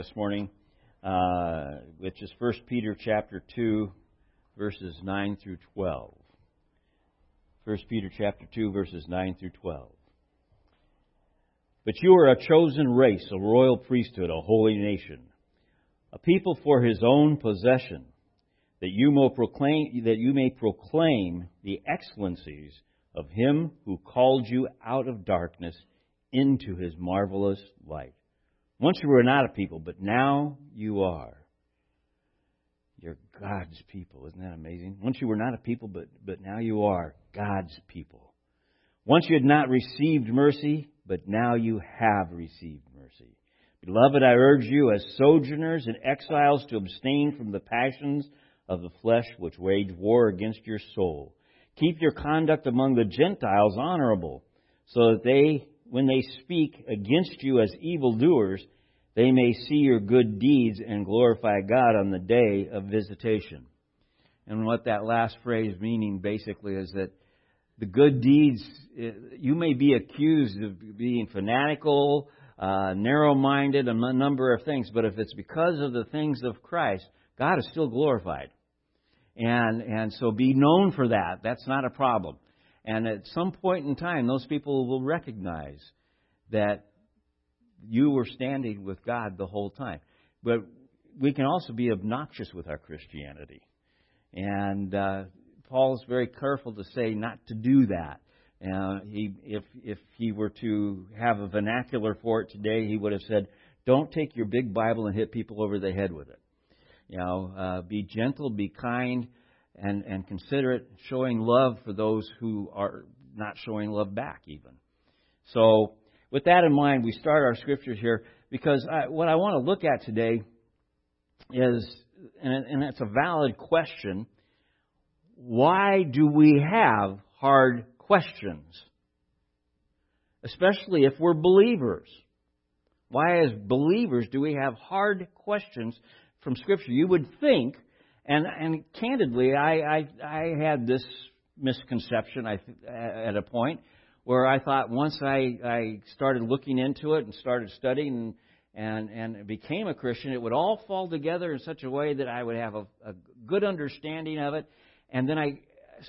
this morning, uh, which is 1 Peter chapter 2, verses 9 through 12. 1 Peter chapter 2, verses 9 through 12. But you are a chosen race, a royal priesthood, a holy nation, a people for his own possession, that you that you may proclaim the excellencies of him who called you out of darkness into his marvelous light. Once you were not a people, but now you are. You're God's people. Isn't that amazing? Once you were not a people, but, but now you are God's people. Once you had not received mercy, but now you have received mercy. Beloved, I urge you as sojourners and exiles to abstain from the passions of the flesh which wage war against your soul. Keep your conduct among the Gentiles honorable, so that they, when they speak against you as evildoers, they may see your good deeds and glorify God on the day of visitation. And what that last phrase meaning basically is that the good deeds, you may be accused of being fanatical, uh, narrow minded, a number of things, but if it's because of the things of Christ, God is still glorified. And, and so be known for that. That's not a problem. And at some point in time, those people will recognize that you were standing with God the whole time. But we can also be obnoxious with our Christianity. And uh, Paul's very careful to say not to do that. Uh, he, if if he were to have a vernacular for it today, he would have said, "Don't take your big Bible and hit people over the head with it." You know, uh, be gentle, be kind, and and considerate, showing love for those who are not showing love back, even. So, with that in mind, we start our scriptures here because I, what I want to look at today is, and, and it's a valid question. Why do we have hard questions? Especially if we're believers. Why, as believers, do we have hard questions from Scripture. You would think, and and candidly, I I, I had this misconception I, at a point where I thought once I I started looking into it and started studying and and, became a Christian, it would all fall together in such a way that I would have a, a good understanding of it, and then I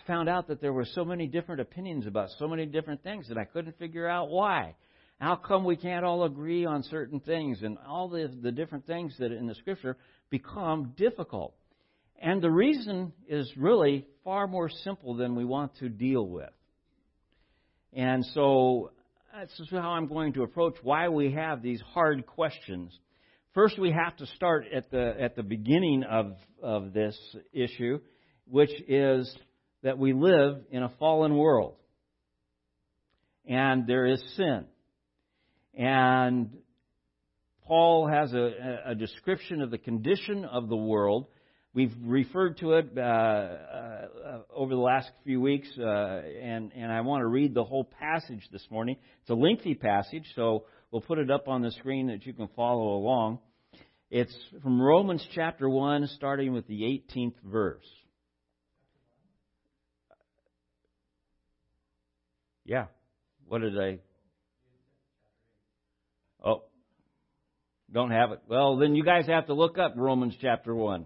found out that there were so many different opinions about so many different things that I couldn't figure out why. How come we can't all agree on certain things and all the, the different things that in the scripture become difficult. And the reason is really far more simple than we want to deal with. And so that's how I'm going to approach why we have these hard questions. First, we have to start at the at the beginning of of this issue, which is that we live in a fallen world, and there is sin, and Paul has a, a description of the condition of the world. We've referred to it uh, uh, over the last few weeks, uh, and, and I want to read the whole passage this morning. It's a lengthy passage, so we'll put it up on the screen that you can follow along. It's from Romans chapter 1, starting with the 18th verse. Yeah. What did I? Oh, don't have it? Well, then you guys have to look up Romans chapter 1,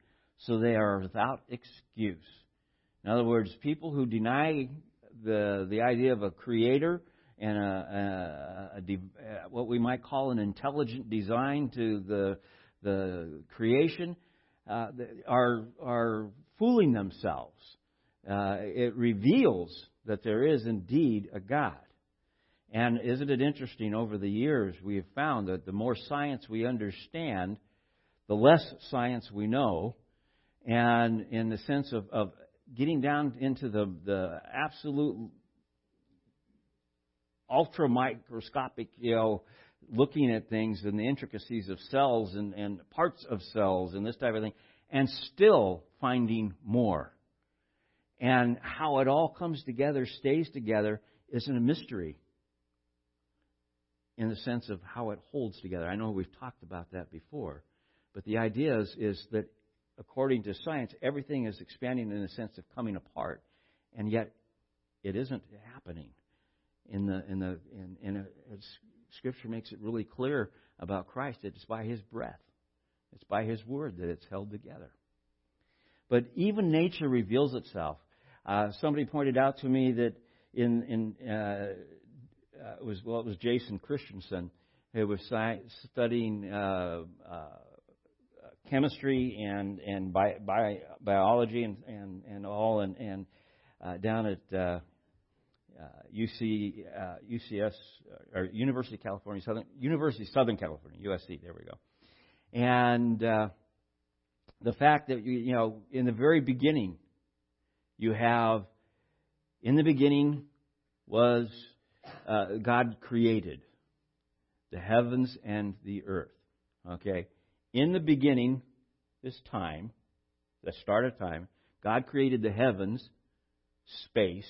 so they are without excuse. In other words, people who deny the the idea of a creator and a, a, a, a what we might call an intelligent design to the the creation uh, are are fooling themselves. Uh, it reveals that there is indeed a God. And isn't it interesting, over the years, we have found that the more science we understand, the less science we know. And in the sense of, of getting down into the, the absolute ultra microscopic, you know, looking at things and the intricacies of cells and, and parts of cells and this type of thing, and still finding more. And how it all comes together, stays together, isn't a mystery in the sense of how it holds together. I know we've talked about that before, but the idea is, is that according to science, everything is expanding in the sense of coming apart, and yet it isn't happening. In the in the in, in a, Scripture makes it really clear about Christ. It's by His breath, it's by His word that it's held together. But even nature reveals itself. Uh, somebody pointed out to me that in in uh, uh, it was well, it was Jason Christensen who was sci- studying uh, uh, chemistry and and bi- bi- biology and, and and all and and uh, down at uh, UC uh, UCS uh, or University of California Southern University of Southern California USC there we go and uh, the fact that you, you know in the very beginning you have in the beginning was uh, God created the heavens and the earth. Okay? In the beginning, this time, the start of time, God created the heavens, space,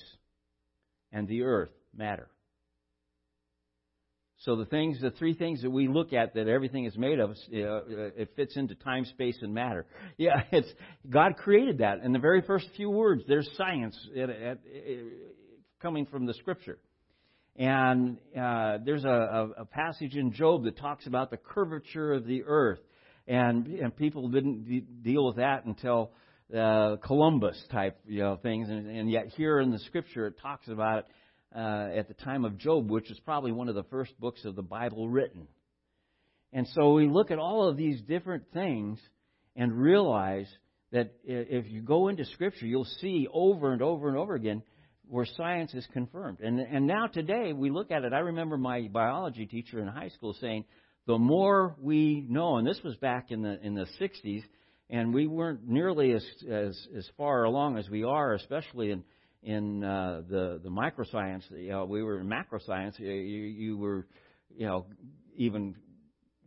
and the earth, matter. So the things, the three things that we look at that everything is made of, uh, it fits into time, space, and matter. Yeah, it's God created that. In the very first few words, there's science coming from the Scripture. And uh, there's a, a, passage in Job that talks about the curvature of the earth, and, and people didn't de- deal with that until uh, Columbus type you know things, and, and yet here in the Scripture it talks about it uh, at the time of Job, which is probably one of the first books of the Bible written. And so we look at all of these different things and realize that if you go into Scripture, you'll see over and over and over again where science is confirmed. And, and now today we look at it. I remember my biology teacher in high school saying, the more we know, and this was back in the in the 60s, and we weren't nearly as as, as far along as we are, especially in in uh, the the microscience. You know, we were in macroscience. You, you were, you know, even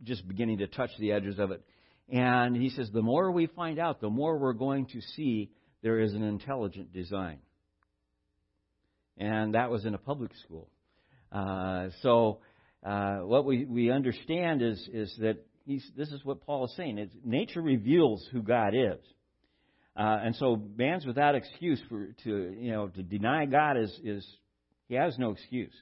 just beginning to touch the edges of it. And he says, the more we find out, the more we're going to see there is an intelligent design and that was in a public school. Uh, so uh, what we, we understand is is that this is what Paul is saying. It's, nature reveals who God is, uh, and so man's without excuse for to you know to deny God is is he has no excuse.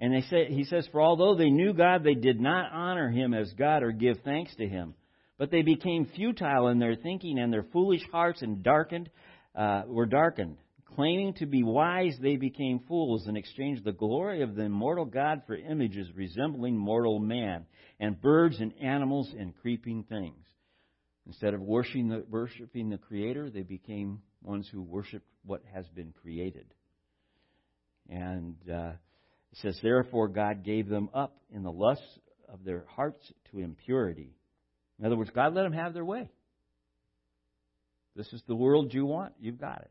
And they say he says, for although they knew God, they did not honor Him as God or give thanks to Him, but they became futile in their thinking, and their foolish hearts and darkened uh, were darkened. Claiming to be wise, they became fools and exchanged the glory of the immortal God for images resembling mortal man, and birds and animals and creeping things. Instead of worshiping the, worshiping the Creator, they became ones who worshiped what has been created. And uh, it says, Therefore, God gave them up in the lusts of their hearts to impurity. In other words, God let them have their way. This is the world you want, you've got it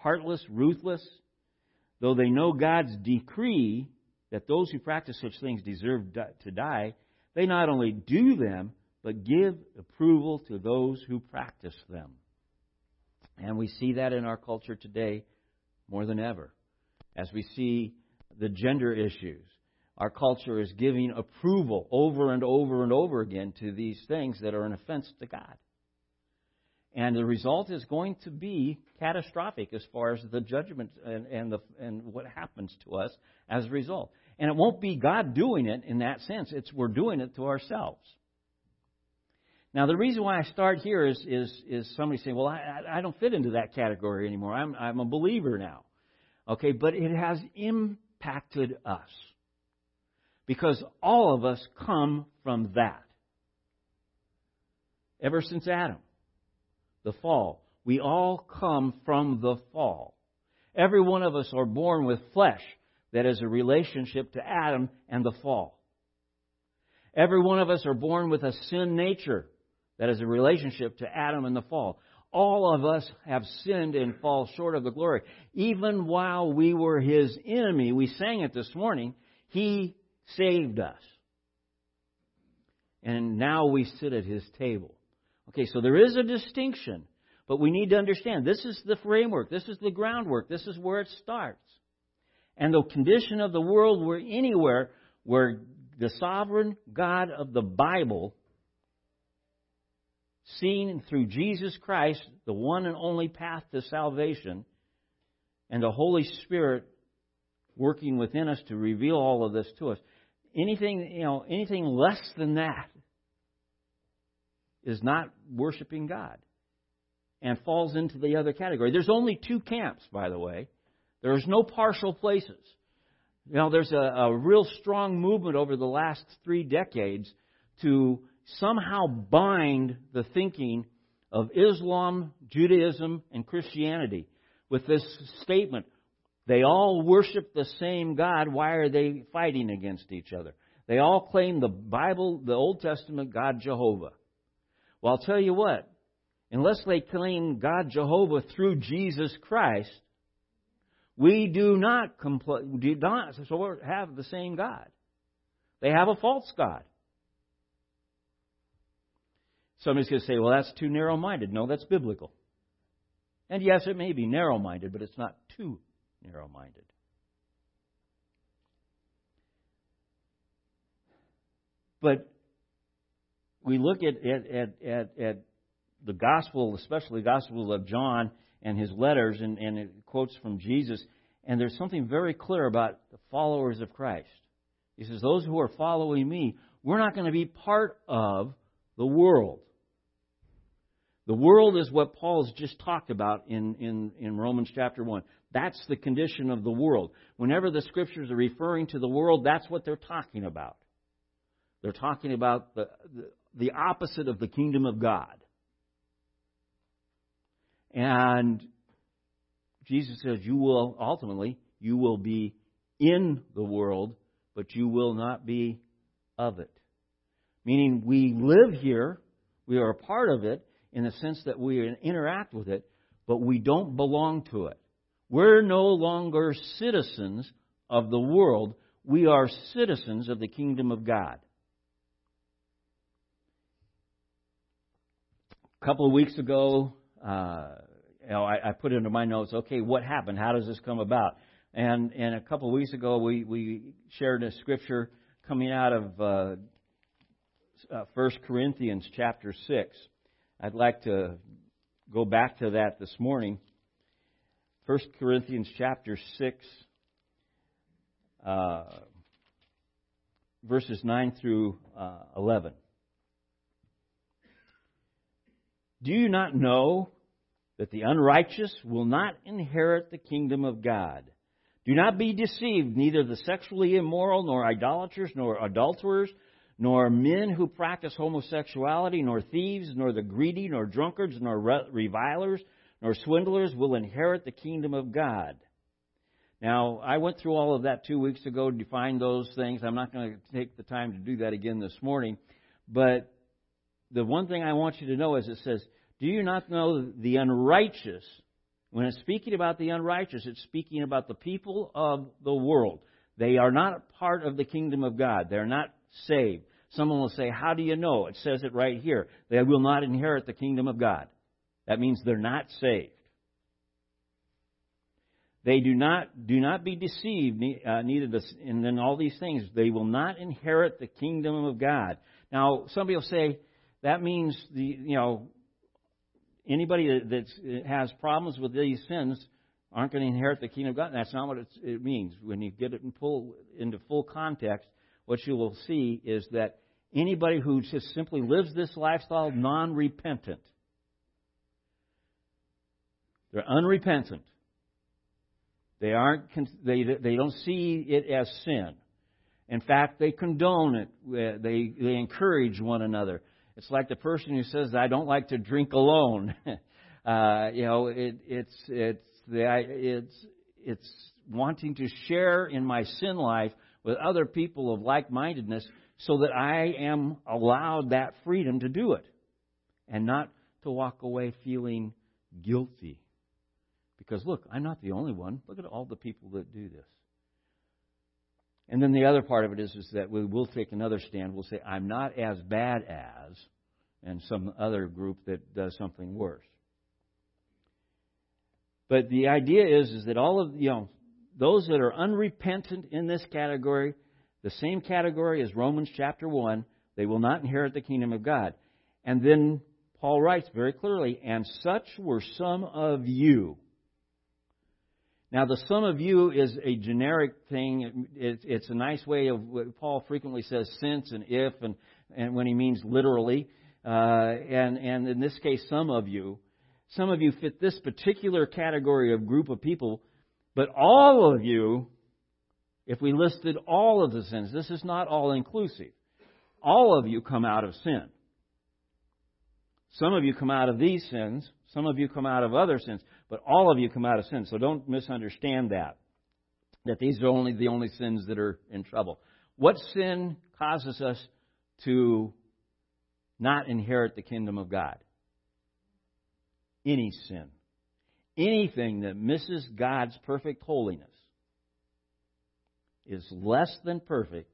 heartless, ruthless, though they know God's decree that those who practice such things deserve to die, they not only do them, but give approval to those who practice them. And we see that in our culture today more than ever. As we see the gender issues, our culture is giving approval over and over and over again to these things that are an offense to God. And the result is going to be catastrophic as far as the judgment and, and, the, and what happens to us as a result. And it won't be God doing it in that sense. It's we're doing it to ourselves. Now, the reason why I start here is, is, is somebody saying, well, I, I don't fit into that category anymore. I'm, I'm a believer now. Okay, but it has impacted us. Because all of us come from that. Ever since Adam, the fall, we all come from the fall. Every one of us are born with flesh that is a relationship to Adam and the fall. Every one of us are born with a sin nature that is a relationship to Adam and the fall. All of us have sinned and fall short of the glory. Even while we were his enemy, we sang it this morning, he saved us. And now we sit at his table. Okay, so there is a distinction, but we need to understand this is the framework, this is the groundwork, this is where it starts. And the condition of the world were anywhere where the sovereign God of the Bible seen through Jesus Christ, the one and only path to salvation, and the Holy Spirit working within us to reveal all of this to us. Anything, you know, anything less than that is not worshiping God and falls into the other category. There's only two camps, by the way. There's no partial places. You know, there's a, a real strong movement over the last three decades to somehow bind the thinking of Islam, Judaism, and Christianity with this statement they all worship the same God. Why are they fighting against each other? They all claim the Bible, the Old Testament God Jehovah. Well, I'll tell you what, unless they claim God Jehovah through Jesus Christ, we do not, compl- do not have the same God. They have a false God. Somebody's going to say, well, that's too narrow minded. No, that's biblical. And yes, it may be narrow minded, but it's not too narrow minded. But we look at, at, at, at, the gospel, especially the gospel of John and his letters, and, and it quotes from Jesus, and there's something very clear about the followers of Christ. He says, Those who are following me, we're not going to be part of the world. The world is what Paul's just talked about in, in, in Romans chapter 1. That's the condition of the world. Whenever the scriptures are referring to the world, that's what they're talking about. They're talking about the, the, the opposite of the kingdom of God. And Jesus says, You will ultimately, you will be in the world, but you will not be of it. Meaning, we live here, we are a part of it, in the sense that we interact with it, but we don't belong to it. We're no longer citizens of the world. We are citizens of the kingdom of God. A couple of weeks ago, uh, you know, I, I put into my notes, okay, what happened? How does this come about? And, and a couple of weeks ago, we, we shared a scripture coming out of uh, uh, 1 Corinthians chapter 6. I'd like to go back to that this morning. 1 Corinthians chapter 6, uh, verses 9 through uh, 11. Do you not know that the unrighteous will not inherit the kingdom of God? Do not be deceived, neither the sexually immoral, nor idolaters, nor adulterers nor men who practice homosexuality, nor thieves, nor the greedy, nor drunkards, nor revilers, nor swindlers will inherit the kingdom of God. Now, I went through all of that two weeks ago to define those things. I'm not going to take the time to do that again this morning. But the one thing I want you to know is it says, Do you not know the unrighteous? When it's speaking about the unrighteous, it's speaking about the people of the world. They are not part of the kingdom of God. They're not saved. Someone will say, How do you know? It says it right here. They will not inherit the kingdom of God. That means they're not saved. They do not do not be deceived. Uh, neither the, and then all these things they will not inherit the kingdom of God. Now, somebody will say that means the you know anybody that has problems with these sins aren't going to inherit the kingdom of God. That's not what it means. When you get it in full, into full context, what you will see is that anybody who just simply lives this lifestyle non-repentant, they're unrepentant. They aren't. They they don't see it as sin. In fact, they condone it. Uh, they they encourage one another. It's like the person who says, "I don't like to drink alone." uh, you know, it, it's it's the it's it's wanting to share in my sin life with other people of like-mindedness, so that I am allowed that freedom to do it, and not to walk away feeling guilty. Because look, I'm not the only one. Look at all the people that do this. And then the other part of it is, is that we will take another stand. We'll say, I'm not as bad as, and some other group that does something worse. But the idea is, is that all of, you know, those that are unrepentant in this category, the same category as Romans chapter 1, they will not inherit the kingdom of God. And then Paul writes very clearly, and such were some of you. Now, the some of you is a generic thing. It's a nice way of what Paul frequently says since and if, and, and when he means literally. Uh, and, and in this case, some of you. Some of you fit this particular category of group of people, but all of you, if we listed all of the sins, this is not all inclusive. All of you come out of sin. Some of you come out of these sins, some of you come out of other sins, but all of you come out of sin. So don't misunderstand that. That these are only the only sins that are in trouble. What sin causes us to not inherit the kingdom of God? Any sin. Anything that misses God's perfect holiness is less than perfect,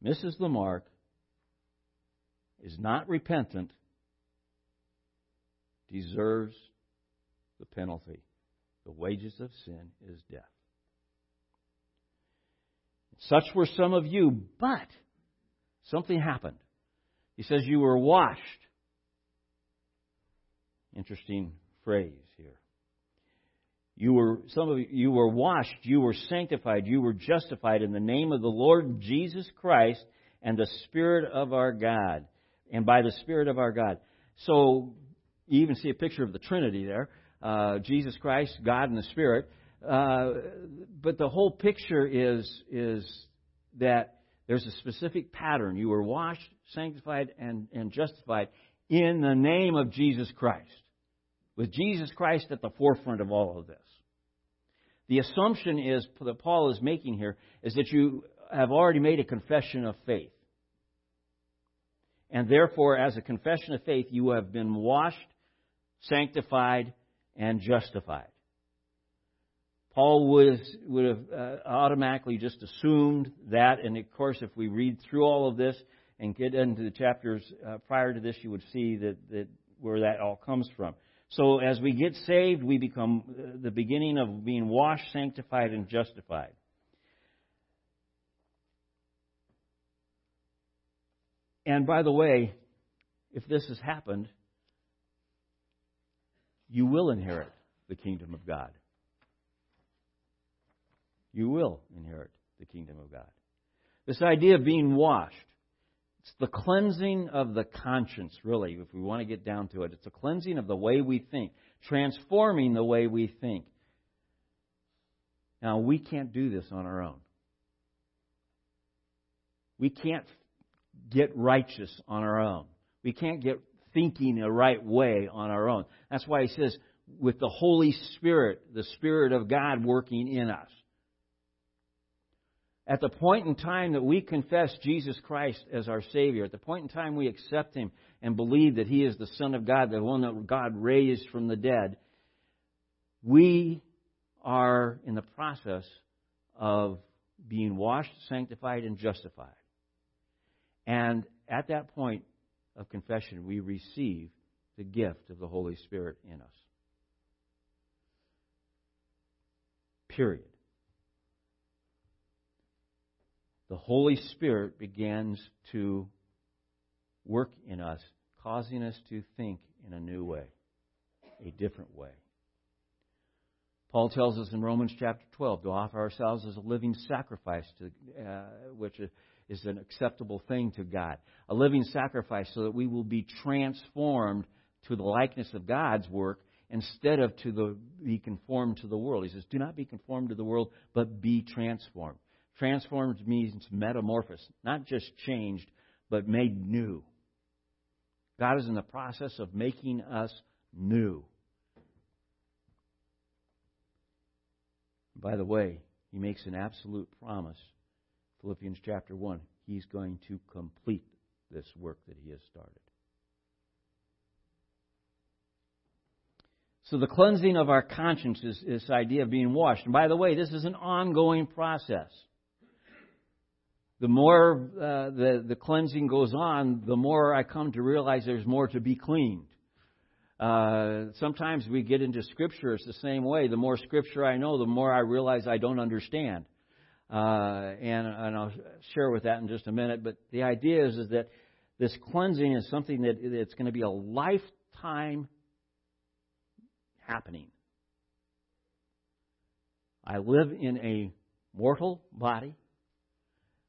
misses the mark, is not repentant, deserves the penalty. The wages of sin is death. Such were some of you, but something happened. He says, You were washed. Interesting phrase here. You were some of you, were washed, you were sanctified, you were justified in the name of the Lord Jesus Christ and the Spirit of our God, and by the Spirit of our God. So you even see a picture of the Trinity there uh, Jesus Christ, God, and the Spirit. Uh, but the whole picture is, is that there's a specific pattern. You were washed, sanctified, and, and justified in the name of Jesus Christ, with Jesus Christ at the forefront of all of this. The assumption is that Paul is making here is that you have already made a confession of faith. And therefore, as a confession of faith, you have been washed, sanctified, and justified. Paul was, would have uh, automatically just assumed that, and of course, if we read through all of this and get into the chapters uh, prior to this, you would see that, that where that all comes from. So, as we get saved, we become uh, the beginning of being washed, sanctified, and justified. And by the way, if this has happened, you will inherit the kingdom of God. You will inherit the kingdom of God. This idea of being washed, it's the cleansing of the conscience, really, if we want to get down to it. It's a cleansing of the way we think, transforming the way we think. Now, we can't do this on our own. We can't get righteous on our own. We can't get thinking the right way on our own. That's why he says, with the Holy Spirit, the Spirit of God working in us. At the point in time that we confess Jesus Christ as our Savior, at the point in time we accept Him and believe that He is the Son of God, the one that God raised from the dead, we are in the process of being washed, sanctified, and justified. And at that point, of confession, we receive the gift of the Holy Spirit in us. Period. The Holy Spirit begins to work in us, causing us to think in a new way, a different way. Paul tells us in Romans chapter 12 to offer ourselves as a living sacrifice, to, uh, which is an acceptable thing to God. A living sacrifice so that we will be transformed to the likeness of God's work instead of to the, be conformed to the world. He says, Do not be conformed to the world, but be transformed. Transformed means metamorphosis, not just changed, but made new. God is in the process of making us new. By the way, he makes an absolute promise. Philippians chapter 1. He's going to complete this work that he has started. So the cleansing of our conscience is this idea of being washed. And by the way, this is an ongoing process. The more uh, the, the cleansing goes on, the more I come to realize there's more to be cleaned. Uh, sometimes we get into Scripture, it's the same way. The more Scripture I know, the more I realize I don't understand. Uh, and, and I'll share with that in just a minute. But the idea is, is that this cleansing is something that it's going to be a lifetime happening. I live in a mortal body.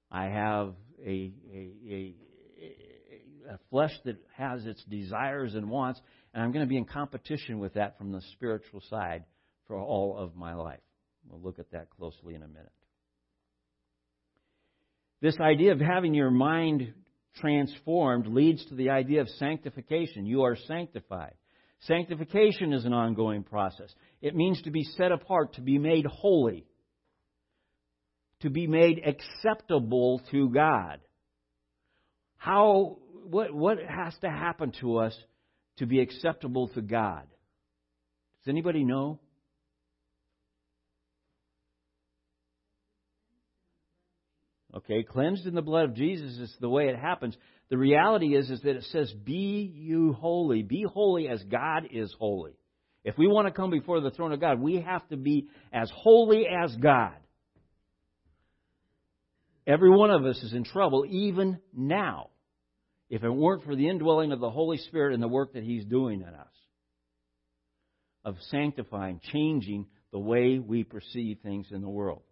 I have a, a, a, a flesh that has its desires and wants, and I'm going to be in competition with that from the spiritual side for all of my life. We'll look at that closely in a minute. This idea of having your mind transformed leads to the idea of sanctification. You are sanctified. Sanctification is an ongoing process. It means to be set apart, to be made holy, to be made acceptable to God. How, what, what has to happen to us to be acceptable to God? Does anybody know? Okay, cleansed in the blood of Jesus is the way it happens. The reality is, is that it says, Be you holy. Be holy as God is holy. If we want to come before the throne of God, we have to be as holy as God. Every one of us is in trouble, even now, if it weren't for the indwelling of the Holy Spirit and the work that He's doing in us of sanctifying, changing the way we perceive things in the world.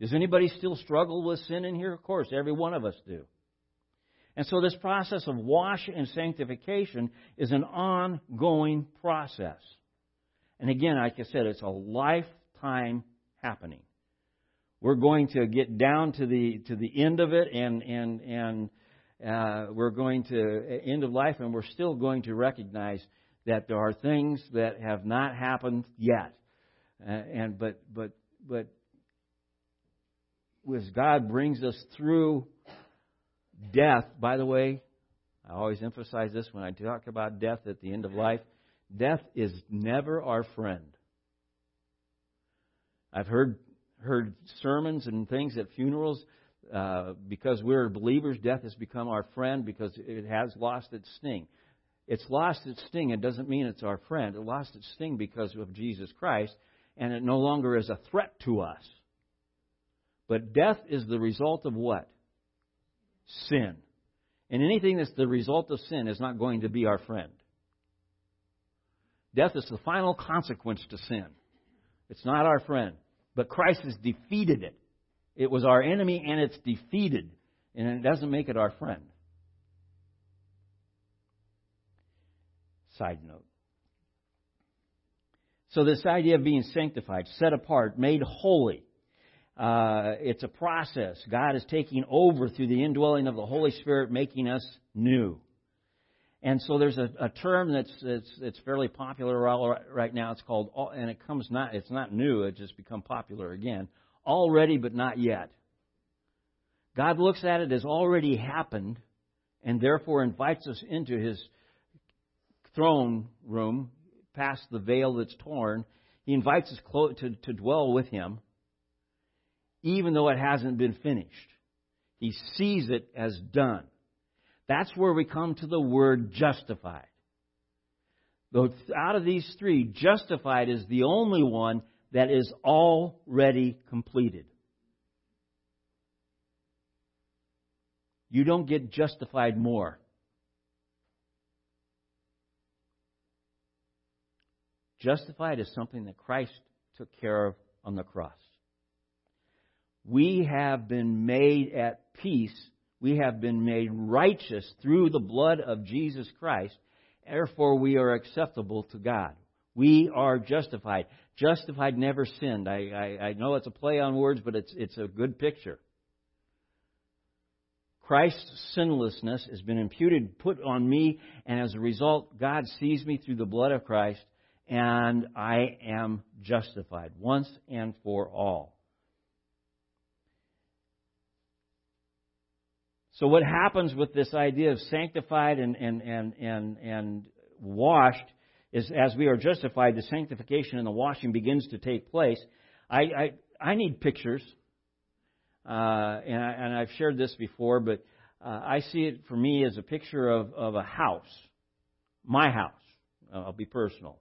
Does anybody still struggle with sin in here? Of course, every one of us do. And so this process of wash and sanctification is an ongoing process. And again, like I said, it's a lifetime happening. We're going to get down to the to the end of it, and and and uh, we're going to end of life, and we're still going to recognize that there are things that have not happened yet. Uh, and but but but as God brings us through death, by the way, I always emphasize this when I talk about death at the end of life. Death is never our friend. I've heard heard sermons and things at funerals uh, because we're believers. Death has become our friend because it has lost its sting. It's lost its sting. It doesn't mean it's our friend. It lost its sting because of Jesus Christ, and it no longer is a threat to us. But death is the result of what? Sin. And anything that's the result of sin is not going to be our friend. Death is the final consequence to sin. It's not our friend. But Christ has defeated it. It was our enemy and it's defeated. And it doesn't make it our friend. Side note. So, this idea of being sanctified, set apart, made holy, uh, it's a process. God is taking over through the indwelling of the Holy Spirit, making us new. And so there's a, a term that's it's, it's fairly popular right now. It's called, and it comes not it's not new. It's just become popular again. Already, but not yet. God looks at it as already happened, and therefore invites us into His throne room, past the veil that's torn. He invites us to, to dwell with Him even though it hasn't been finished. He sees it as done. That's where we come to the word justified. Though out of these three, justified is the only one that is already completed. You don't get justified more. Justified is something that Christ took care of on the cross. We have been made at peace. We have been made righteous through the blood of Jesus Christ. Therefore, we are acceptable to God. We are justified. Justified never sinned. I, I, I know it's a play on words, but it's, it's a good picture. Christ's sinlessness has been imputed, put on me, and as a result, God sees me through the blood of Christ, and I am justified once and for all. So what happens with this idea of sanctified and, and, and, and, and washed is as we are justified, the sanctification and the washing begins to take place. I, I, I need pictures. Uh, and, I, and I've shared this before, but uh, I see it for me as a picture of, of a house, my house. I'll be personal.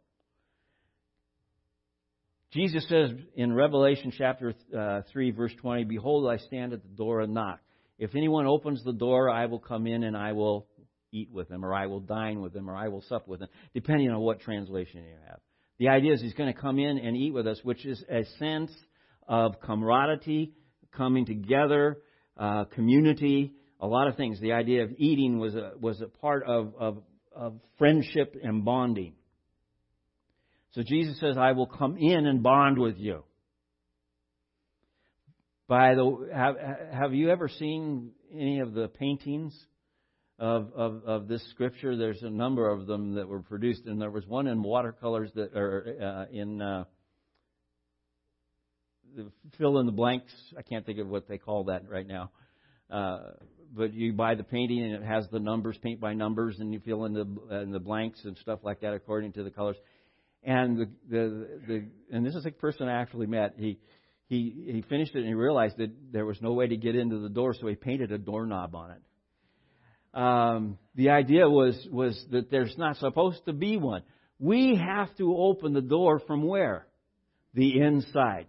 Jesus says in Revelation chapter uh, 3, verse 20, Behold, I stand at the door and knock. If anyone opens the door, I will come in and I will eat with them, or I will dine with them, or I will sup with them, depending on what translation you have. The idea is he's going to come in and eat with us, which is a sense of camaraderie, coming together, uh, community, a lot of things. The idea of eating was a, was a part of, of, of friendship and bonding. So Jesus says, I will come in and bond with you. By the have, have you ever seen any of the paintings of, of, of this scripture? There's a number of them that were produced, and there was one in watercolors that are uh, in uh, fill in the blanks. I can't think of what they call that right now. Uh, but you buy the painting and it has the numbers, paint by numbers, and you fill in the in the blanks and stuff like that according to the colors. And the the, the and this is a person I actually met. He he he finished it and he realized that there was no way to get into the door, so he painted a doorknob on it. Um, the idea was was that there's not supposed to be one. We have to open the door from where? The inside.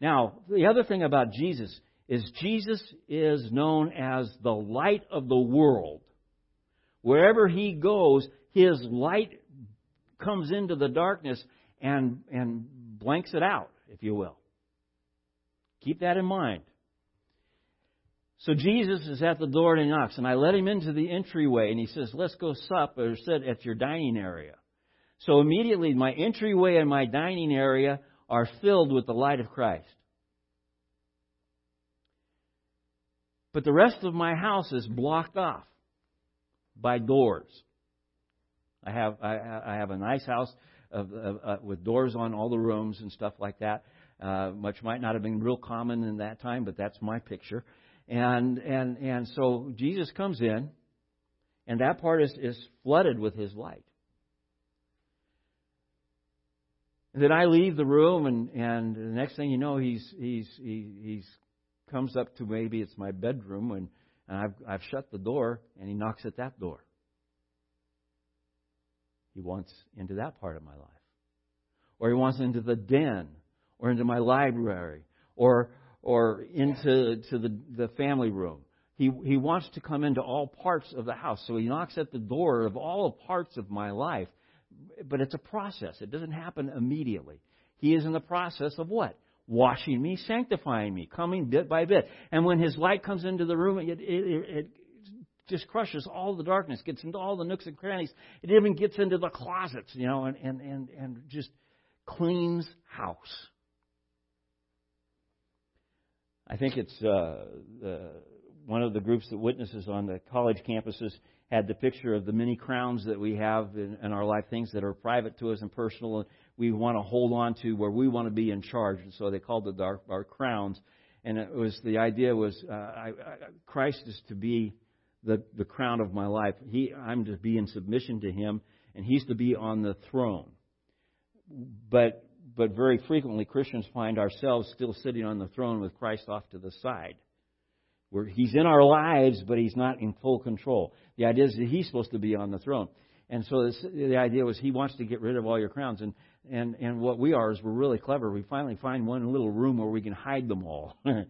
Now, the other thing about Jesus is Jesus is known as the light of the world. Wherever he goes, his light comes into the darkness and, and blanks it out, if you will. Keep that in mind. So Jesus is at the door and he knocks, and I let him into the entryway, and he says, Let's go sup or sit at your dining area. So immediately my entryway and my dining area are filled with the light of Christ. But the rest of my house is blocked off by doors. I have I, I have a nice house of, of, uh, with doors on all the rooms and stuff like that. Uh, much might not have been real common in that time, but that's my picture. And and and so Jesus comes in, and that part is is flooded with His light. Then I leave the room, and and the next thing you know, he's he's he, he's comes up to maybe it's my bedroom and, and I've, I've shut the door and he knocks at that door. He wants into that part of my life. Or he wants into the den or into my library or or into to the, the family room. He he wants to come into all parts of the house. So he knocks at the door of all parts of my life. But it's a process. It doesn't happen immediately. He is in the process of what? washing me, sanctifying me, coming bit by bit. And when His light comes into the room, it, it, it just crushes all the darkness, gets into all the nooks and crannies. It even gets into the closets, you know, and, and, and, and just cleans house. I think it's uh, uh, one of the groups that witnesses on the college campuses had the picture of the many crowns that we have in, in our life, things that are private to us and personal, and we want to hold on to where we want to be in charge. And so they called it our, our crowns. And it was the idea was uh, I, I, Christ is to be the the crown of my life. He I'm to be in submission to Him, and He's to be on the throne. But but very frequently Christians find ourselves still sitting on the throne with Christ off to the side. Where he's in our lives, but he's not in full control. The idea is that he's supposed to be on the throne. and so this, the idea was he wants to get rid of all your crowns. And, and, and what we are is we're really clever. We finally find one little room where we can hide them all. you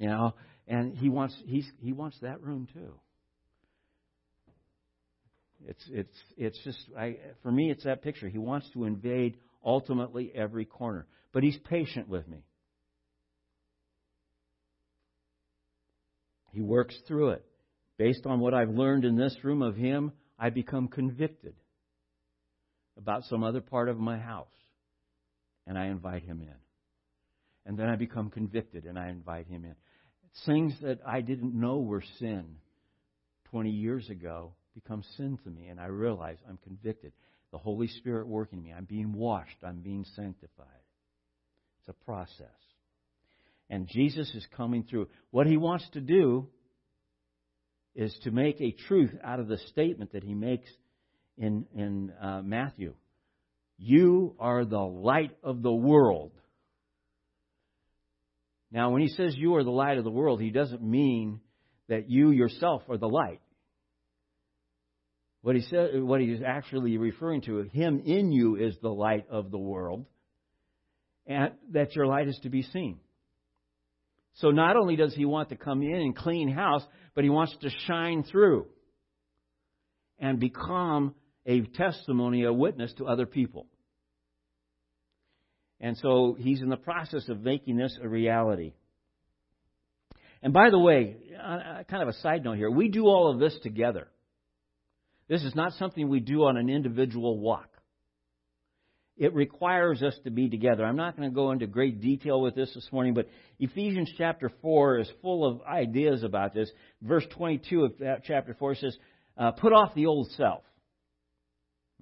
know, and he wants, he's, he wants that room too. It's, it's, it's just, I, for me, it's that picture. He wants to invade ultimately every corner. But he's patient with me. He works through it. Based on what I've learned in this room of him, I become convicted about some other part of my house. And I invite him in. And then I become convicted and I invite him in. Things that I didn't know were sin 20 years ago become sin to me, and I realize I'm convicted. The Holy Spirit working in me. I'm being washed. I'm being sanctified. It's a process. And Jesus is coming through. What he wants to do is to make a truth out of the statement that he makes in, in uh, Matthew. You are the light of the world. Now, when he says you are the light of the world, he doesn't mean that you yourself are the light. What he said, what he's actually referring to, him in you is the light of the world, and that your light is to be seen. So not only does he want to come in and clean house, but he wants to shine through and become a testimony, a witness to other people. And so he's in the process of making this a reality. And by the way, uh, uh, kind of a side note here, we do all of this together. This is not something we do on an individual walk. It requires us to be together. I'm not going to go into great detail with this this morning, but Ephesians chapter 4 is full of ideas about this. Verse 22 of chapter 4 says, uh, Put off the old self.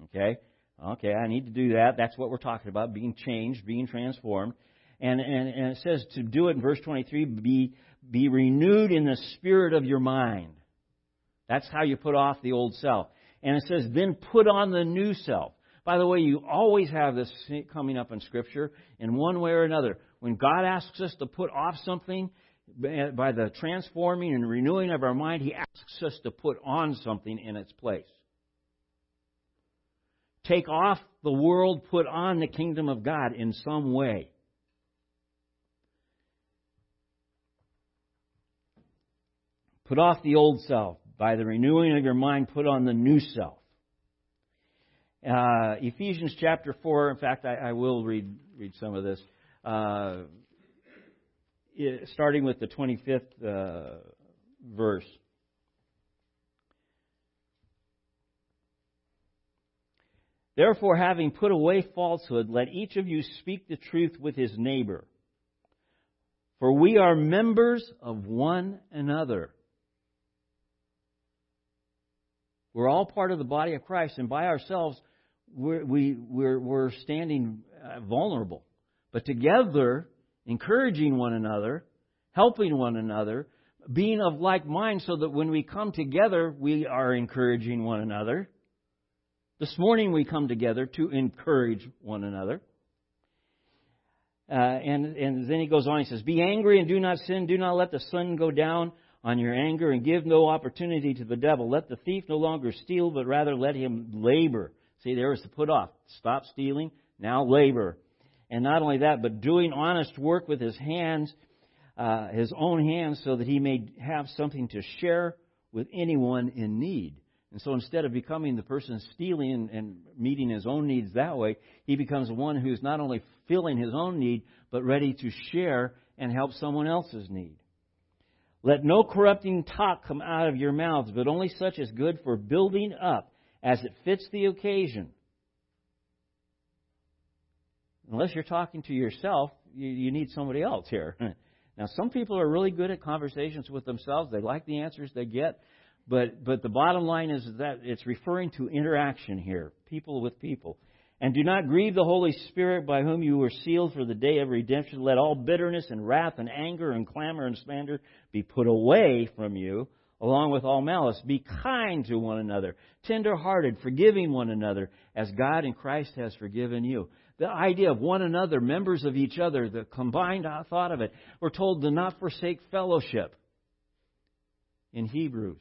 Okay? Okay, I need to do that. That's what we're talking about being changed, being transformed. And, and, and it says to do it in verse 23 be, be renewed in the spirit of your mind. That's how you put off the old self. And it says, then put on the new self. By the way, you always have this coming up in Scripture in one way or another. When God asks us to put off something, by the transforming and renewing of our mind, He asks us to put on something in its place. Take off the world, put on the kingdom of God in some way. Put off the old self. By the renewing of your mind, put on the new self. Uh, Ephesians chapter 4, in fact, I, I, will read, read some of this. Uh, it, starting with the 25th uh, verse. Therefore, having put away falsehood, let each of you speak the truth with his neighbor. For we are members of one another. We're all part of the body of Christ, and by ourselves, we're, we, we're, we're standing uh, vulnerable. But together, encouraging one another, helping one another, being of like mind so that when we come together, we are encouraging one another. This morning we come together to encourage one another. Uh, and, and then he goes on, he says, Be angry and do not sin. Do not let the sun go down on your anger and give no opportunity to the devil. Let the thief no longer steal, but rather let him labor See, there was to put off. Stop stealing, now labor. And not only that, but doing honest work with his hands, uh, his own hands, so that he may have something to share with anyone in need. And so instead of becoming the person stealing and, and meeting his own needs that way, he becomes one who's not only filling his own need, but ready to share and help someone else's need. Let no corrupting talk come out of your mouths, but only such as good for building up as it fits the occasion. Unless you're talking to yourself, you, you need somebody else here. now, some people are really good at conversations with themselves. They like the answers they get. But, but the bottom line is that it's referring to interaction here, people with people. And do not grieve the Holy Spirit by whom you were sealed for the day of redemption. Let all bitterness and wrath and anger and clamor and slander be put away from you, along with all malice. Be kind to one another, tender-hearted, forgiving one another, as God in Christ has forgiven you. The idea of one another, members of each other, the combined thought of it. We're told to not forsake fellowship in Hebrews.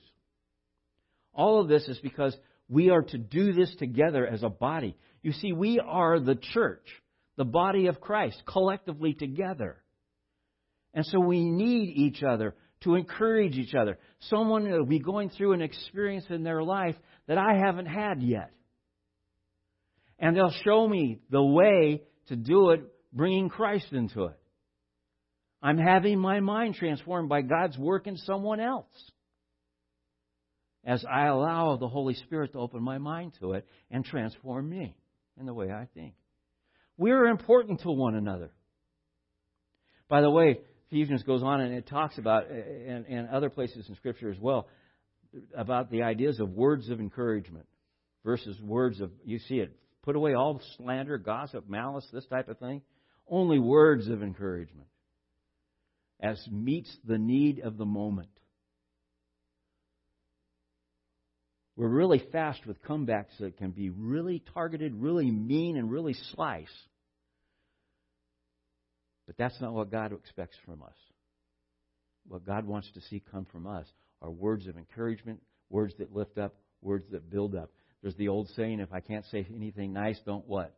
All of this is because we are to do this together as a body. You see, we are the church, the body of Christ, collectively together. And so we need each other to encourage each other. Someone will be going through an experience in their life that I haven't had yet. And they'll show me the way to do it, bringing Christ into it. I'm having my mind transformed by God's work in someone else as I allow the Holy Spirit to open my mind to it and transform me in the way I think. We're important to one another. By the way, Ephesians goes on and it talks about, and, and other places in Scripture as well, about the ideas of words of encouragement versus words of, you see it, put away all slander, gossip, malice, this type of thing. Only words of encouragement as meets the need of the moment. We're really fast with comebacks that can be really targeted, really mean, and really slice. But that's not what God expects from us. What God wants to see come from us are words of encouragement, words that lift up, words that build up. There's the old saying, if I can't say anything nice, don't what?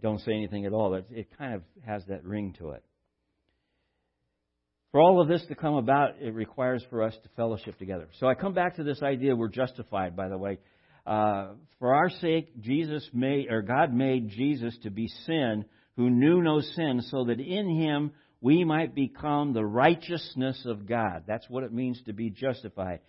Don't say anything at all. It kind of has that ring to it. For all of this to come about, it requires for us to fellowship together. So I come back to this idea we're justified, by the way. Uh, for our sake, Jesus made, or God made Jesus to be sin who knew no sin, so that in him we might become the righteousness of God. That's what it means to be justified.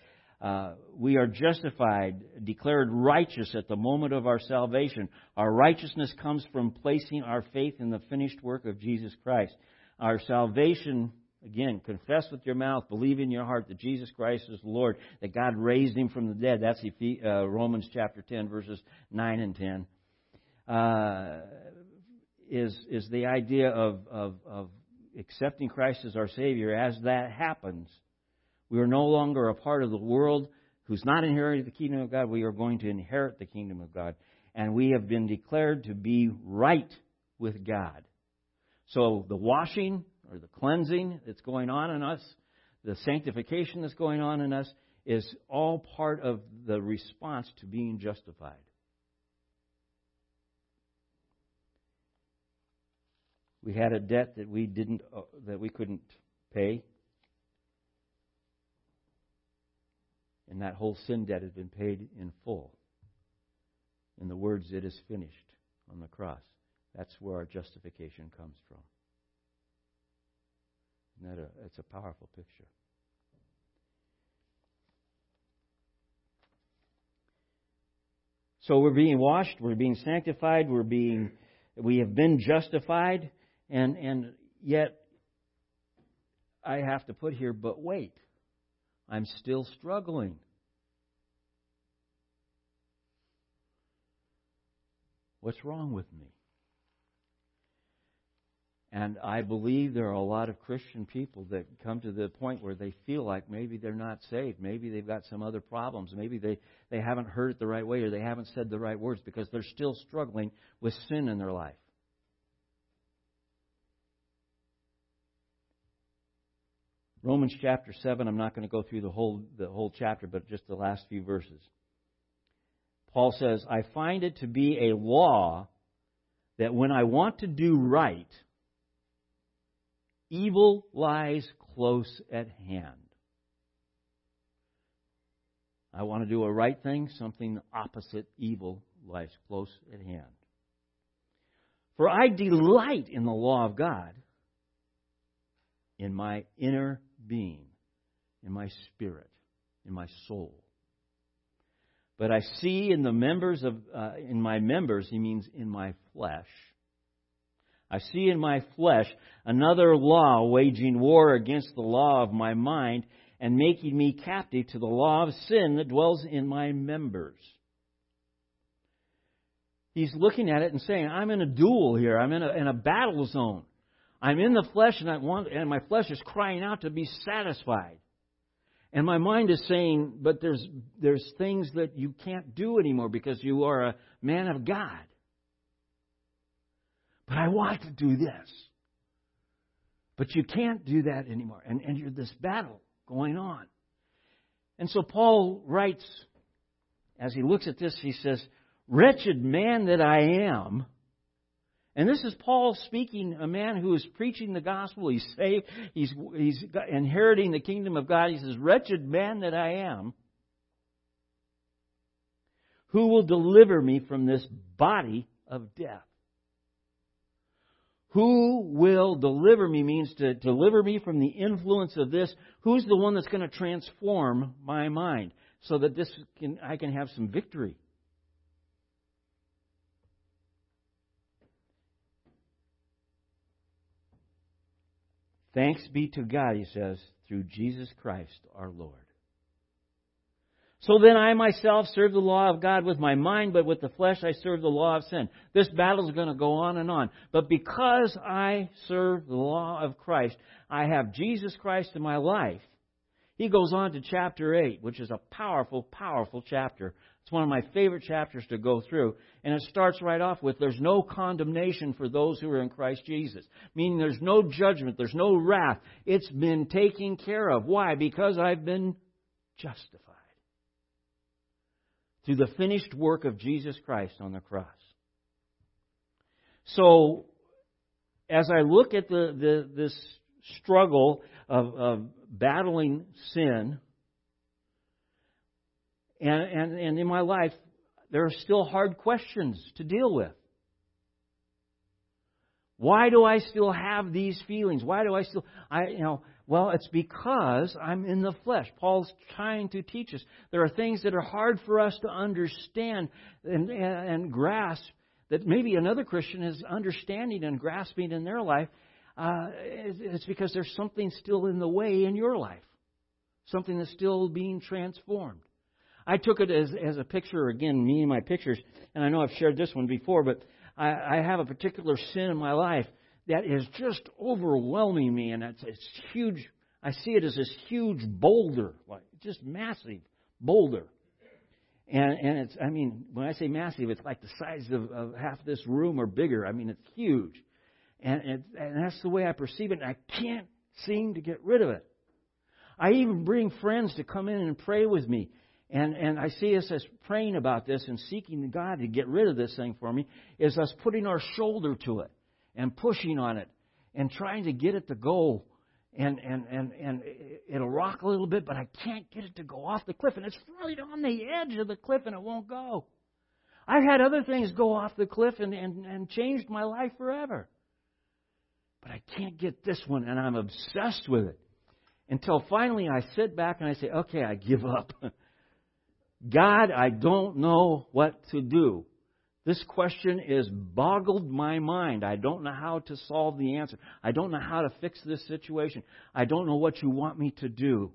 Uh, we are justified, declared righteous at the moment of our salvation. Our righteousness comes from placing our faith in the finished work of Jesus Christ. Our salvation Again, confess with your mouth, believe in your heart that Jesus Christ is Lord, that God raised him from the dead. That's uh, Romans chapter 10, verses 9 and 10. Uh, is, is the idea of, of, of accepting Christ as our Savior. As that happens, we are no longer a part of the world who's not inherited the kingdom of God. We are going to inherit the kingdom of God. And we have been declared to be right with God. So the washing or the cleansing that's going on in us, the sanctification that's going on in us, is all part of the response to being justified. We had a debt that we didn't uh, that we couldn't pay. And that whole sin debt has been paid in full. In the words, it is finished on the cross. That's where our justification comes from. Isn't that a, it's a powerful picture. So we're being washed, we're being sanctified, we're being, we have been justified, and, and yet I have to put here, but wait, I'm still struggling. What's wrong with me? And I believe there are a lot of Christian people that come to the point where they feel like maybe they're not saved. Maybe they've got some other problems. Maybe they, they haven't heard it the right way or they haven't said the right words because they're still struggling with sin in their life. Romans chapter 7, I'm not going to go through the whole, the whole chapter, but just the last few verses. Paul says, I find it to be a law that when I want to do right, Evil lies close at hand. I want to do a right thing, something opposite evil lies close at hand. For I delight in the law of God in my inner being, in my spirit, in my soul. But I see in the members of, uh, in my members, he means in my flesh, I see in my flesh another law waging war against the law of my mind and making me captive to the law of sin that dwells in my members. He's looking at it and saying, I'm in a duel here. I'm in a, in a battle zone. I'm in the flesh and I want, and my flesh is crying out to be satisfied. And my mind is saying, but there's, there's things that you can't do anymore because you are a man of God. But I want to do this. But you can't do that anymore. And, and you're this battle going on. And so Paul writes as he looks at this, he says, Wretched man that I am. And this is Paul speaking, a man who is preaching the gospel. He's saved. He's, he's inheriting the kingdom of God. He says, Wretched man that I am. Who will deliver me from this body of death? Who will deliver me means to deliver me from the influence of this. Who's the one that's going to transform my mind so that this can, I can have some victory? Thanks be to God, he says, through Jesus Christ our Lord. So then I myself serve the law of God with my mind, but with the flesh I serve the law of sin. This battle is going to go on and on. But because I serve the law of Christ, I have Jesus Christ in my life. He goes on to chapter 8, which is a powerful, powerful chapter. It's one of my favorite chapters to go through. And it starts right off with there's no condemnation for those who are in Christ Jesus. Meaning there's no judgment, there's no wrath. It's been taken care of. Why? Because I've been justified through the finished work of Jesus Christ on the cross. So, as I look at the, the this struggle of, of battling sin, and, and, and in my life, there are still hard questions to deal with. Why do I still have these feelings? Why do I still, I, you know, well, it's because I'm in the flesh. Paul's trying to teach us. There are things that are hard for us to understand and, and, grasp that maybe another Christian is understanding and grasping in their life. Uh, it's because there's something still in the way in your life, something that's still being transformed. I took it as, as a picture, again, me and my pictures, and I know I've shared this one before, but I, I have a particular sin in my life that is just overwhelming me, and it's, it's huge. I see it as this huge boulder, like just massive boulder. And and it's I mean when I say massive, it's like the size of, of half this room or bigger. I mean it's huge, and it, and that's the way I perceive it. And I can't seem to get rid of it. I even bring friends to come in and pray with me. And, and I see us as praying about this and seeking God to get rid of this thing for me, is us putting our shoulder to it and pushing on it and trying to get it to go. And, and, and, and it'll rock a little bit, but I can't get it to go off the cliff. And it's right on the edge of the cliff and it won't go. I've had other things go off the cliff and, and, and changed my life forever. But I can't get this one, and I'm obsessed with it. Until finally I sit back and I say, okay, I give up. God, I don't know what to do. This question is boggled my mind. I don't know how to solve the answer. I don't know how to fix this situation. I don't know what you want me to do.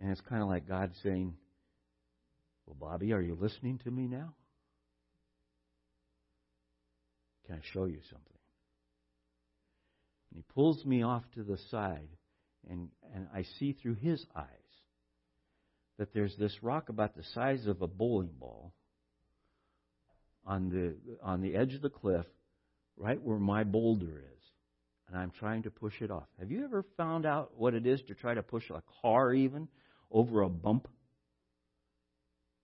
And it's kind of like God saying, Well, Bobby, are you listening to me now? Can I show you something? And he pulls me off to the side, and, and I see through his eyes that there's this rock about the size of a bowling ball on the on the edge of the cliff, right where my boulder is, and I'm trying to push it off. Have you ever found out what it is to try to push a car even over a bump?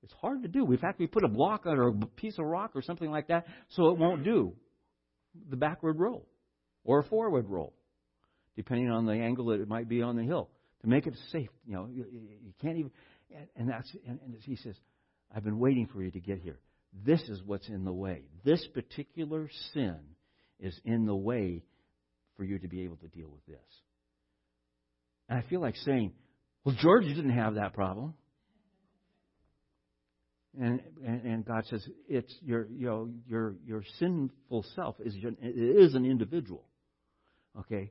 It's hard to do. In fact, we put a block or a piece of rock or something like that so it won't do the backward roll or a forward roll, depending on the angle that it might be on the hill to make it safe. You know, you, you can't even. And that's and, and he says, "I've been waiting for you to get here." This is what's in the way. This particular sin is in the way for you to be able to deal with this. And I feel like saying, well, George didn't have that problem. And, and, and God says it's your you know your your sinful self is is an individual, okay,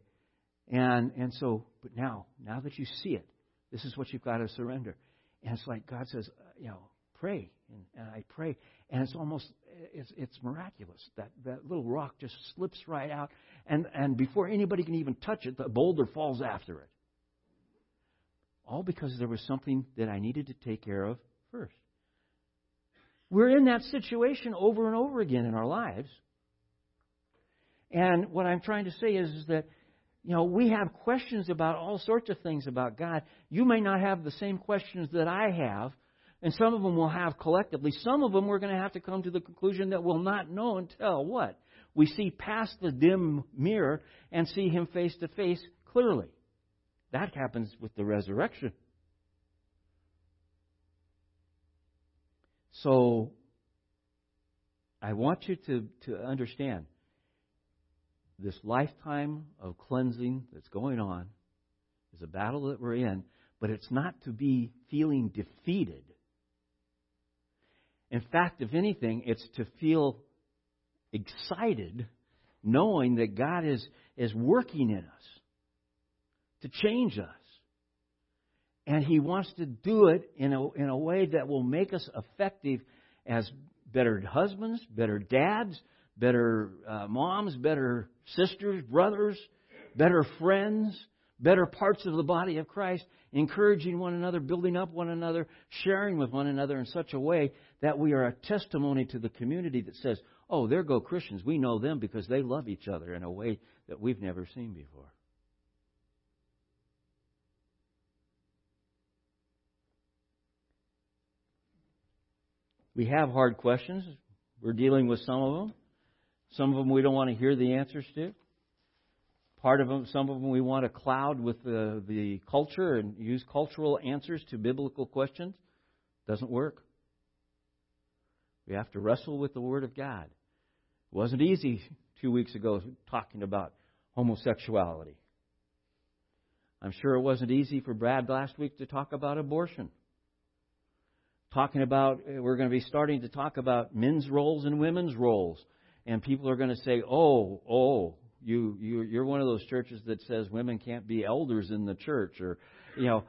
and and so but now now that you see it, this is what you've got to surrender, and it's like God says you know pray and, and I pray and it's almost it's, it's miraculous that that little rock just slips right out, and and before anybody can even touch it, the boulder falls after it. All because there was something that I needed to take care of first. We're in that situation over and over again in our lives. And what I'm trying to say is, is that, you know, we have questions about all sorts of things about God. You may not have the same questions that I have And some of them we'll have collectively. Some of them we're going to have to come to the conclusion that we'll not know until what? We see past the dim mirror and see Him face to face clearly. That happens with the resurrection. So, I want you to, to understand this lifetime of cleansing that's going on is a battle that we're in, but it's not to be feeling defeated. In fact, if anything, it's to feel excited knowing that God is, is working in us to change us. And He wants to do it in a, in a way that will make us effective as better husbands, better dads, better uh, moms, better sisters, brothers, better friends, better parts of the body of Christ, encouraging one another, building up one another, sharing with one another in such a way that we are a testimony to the community that says, oh, there go Christians. We know them because they love each other in a way that we've never seen before. We have hard questions. We're dealing with some of them. Some of them we don't want to hear the answers to. Part of them, some of them we want to cloud with the, the culture and use cultural answers to biblical questions. Doesn't work. We have to wrestle with the Word of God. It wasn't easy two weeks ago talking about homosexuality. I'm sure it wasn't easy for Brad last week to talk about abortion talking about, uh, we're going to be starting to talk about men's roles and women's roles. And people are going to say, oh, oh, you, you, you're one of those churches that says women can't be elders in the church, or, you know,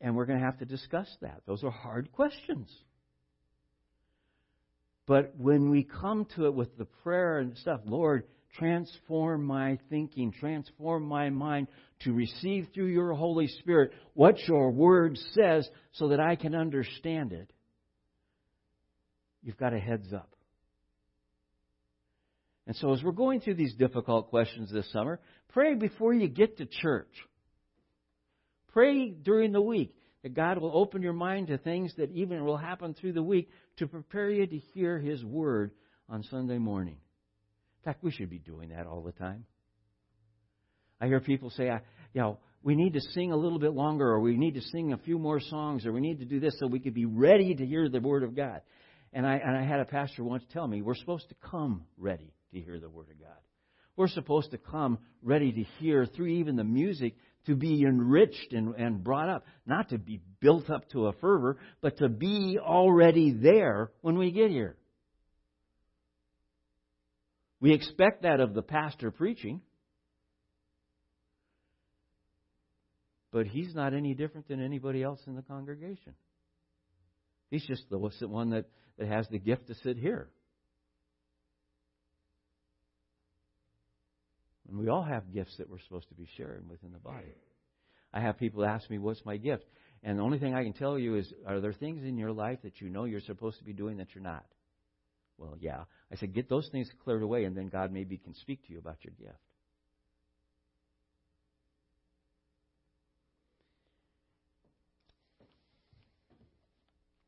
and we're going to have to discuss that. Those are hard questions. But when we come to it with the prayer and stuff, Lord, transform my thinking, transform my mind to receive through your Holy Spirit what your word says so that I can understand it. You've got a heads up. And so, as we're going through these difficult questions this summer, pray before you get to church. Pray during the week that God will open your mind to things that even will happen through the week to prepare you to hear His Word on Sunday morning. In fact, we should be doing that all the time. I hear people say, you know, we need to sing a little bit longer, or we need to sing a few more songs, or we need to do this so we could be ready to hear the Word of God. And I, and I had a pastor once tell me, we're supposed to come ready to hear the Word of God. We're supposed to come ready to hear through even the music to be enriched and, and brought up, not to be built up to a fervor, but to be already there when we get here. We expect that of the pastor preaching. But he's not any different than anybody else in the congregation. He's just the one that, that has the gift to sit here. And we all have gifts that we're supposed to be sharing within the body. I have people ask me, What's my gift? And the only thing I can tell you is, Are there things in your life that you know you're supposed to be doing that you're not? Well, yeah. I said, get those things cleared away, and then God maybe can speak to you about your gift.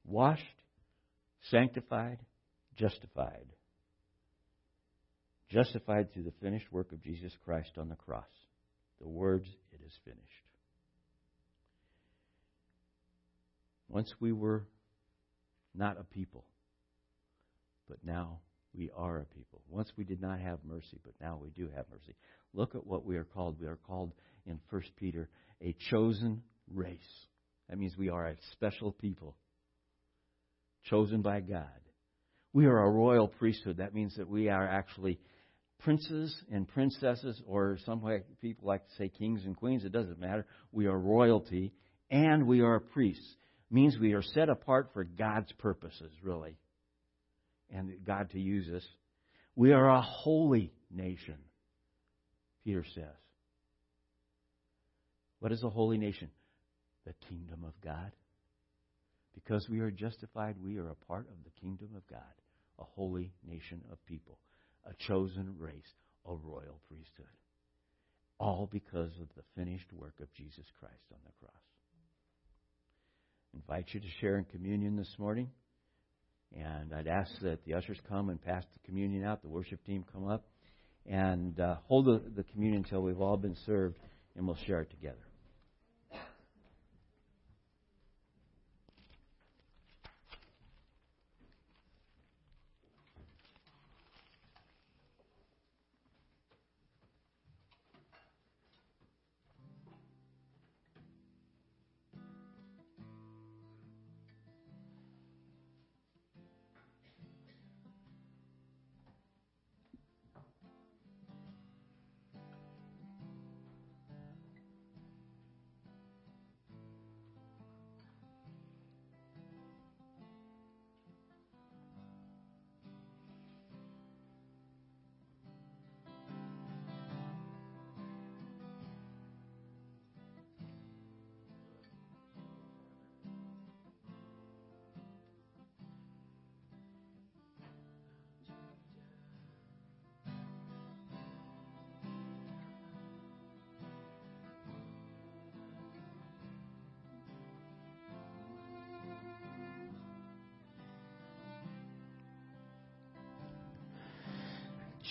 Washed, sanctified, justified. Justified through the finished work of Jesus Christ on the cross. The words, it is finished. Once we were not a people, but now we are a people. Once we did not have mercy, but now we do have mercy. Look at what we are called. We are called in 1 Peter a chosen race. That means we are a special people, chosen by God. We are a royal priesthood. That means that we are actually princes and princesses, or some way people like to say kings and queens. It doesn't matter. We are royalty, and we are priests. It means we are set apart for God's purposes, really and God to use us. We are a holy nation, Peter says. What is a holy nation? The kingdom of God. Because we are justified, we are a part of the kingdom of God, a holy nation of people, a chosen race, a royal priesthood. All because of the finished work of Jesus Christ on the cross. invite you to share in communion this morning. And I'd ask that the ushers come and pass the communion out, the worship team come up, and uh, hold the, the communion until we've all been served, and we'll share it together.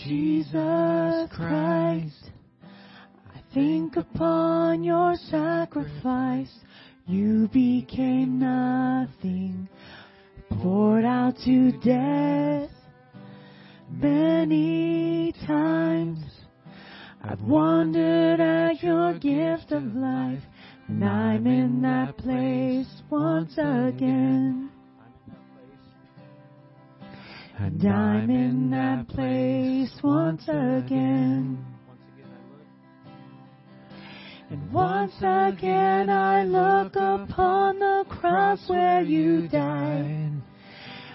Jesus Christ, I think upon your sacrifice. You became nothing, poured out to death. Many times I've wondered at your gift of life, and I'm in that place once again. And I'm in that place once again. Once again I look and once again I look upon the cross where you died.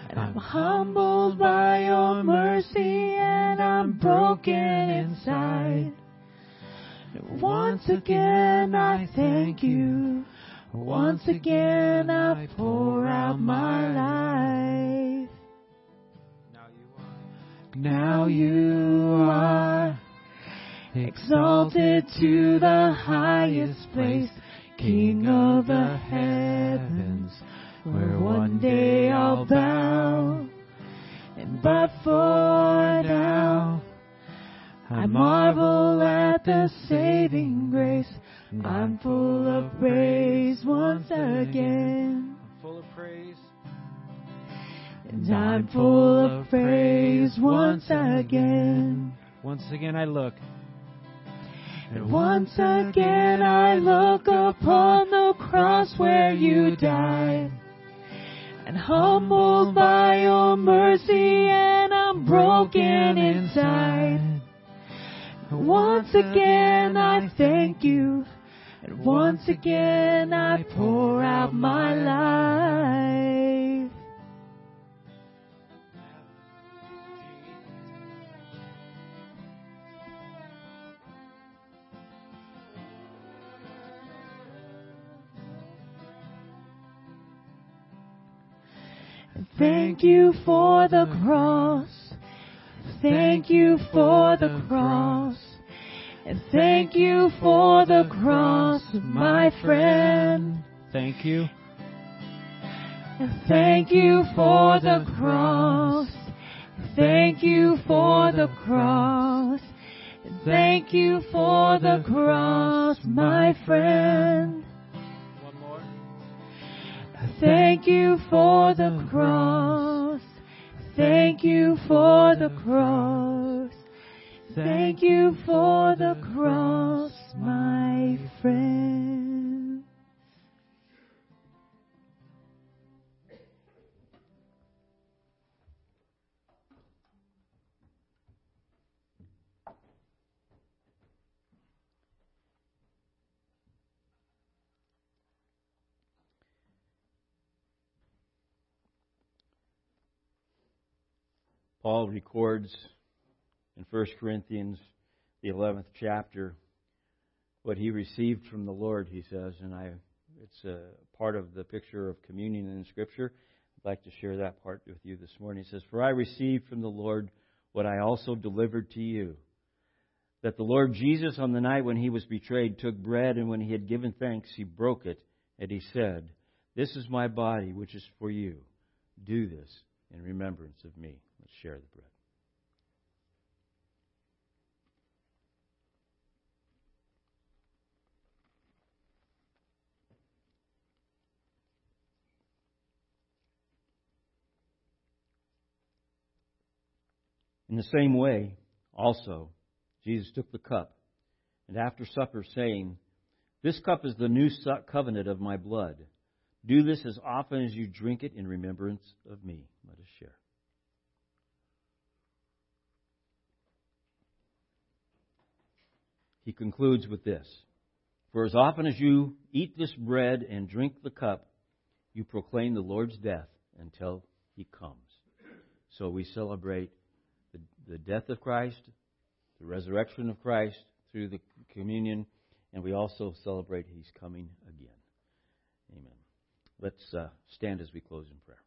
And I'm humbled by your mercy and I'm broken inside. And once again I thank you. Once again I pour out my life. Now you are exalted to the highest place, King of the heavens, where one day I'll bow. And but for now, I marvel at the saving grace. I'm full of praise once again. I'm full of praise. And I'm full of praise once again. Once again I look. And once again I look upon the cross where you died. And humbled by your mercy and I'm broken inside. And once again I thank you. And once again I pour out my life. Thank you for the cross. Thank you for the cross. And thank you for the cross, my friend. Thank you. And thank you for the cross. Thank you for the cross. Thank you for the cross, my friend. Thank you for the cross. Thank you for the cross. Thank you for the cross, my friend. Paul records in 1 Corinthians, the 11th chapter, what he received from the Lord, he says, and I, it's a part of the picture of communion in Scripture. I'd like to share that part with you this morning. He says, For I received from the Lord what I also delivered to you. That the Lord Jesus, on the night when he was betrayed, took bread, and when he had given thanks, he broke it, and he said, This is my body, which is for you. Do this in remembrance of me. Let's share the bread. In the same way, also, Jesus took the cup, and after supper, saying, This cup is the new covenant of my blood. Do this as often as you drink it in remembrance of me. Let us share. He concludes with this For as often as you eat this bread and drink the cup, you proclaim the Lord's death until he comes. So we celebrate the, the death of Christ, the resurrection of Christ through the communion, and we also celebrate He's coming. Let's uh, stand as we close in prayer.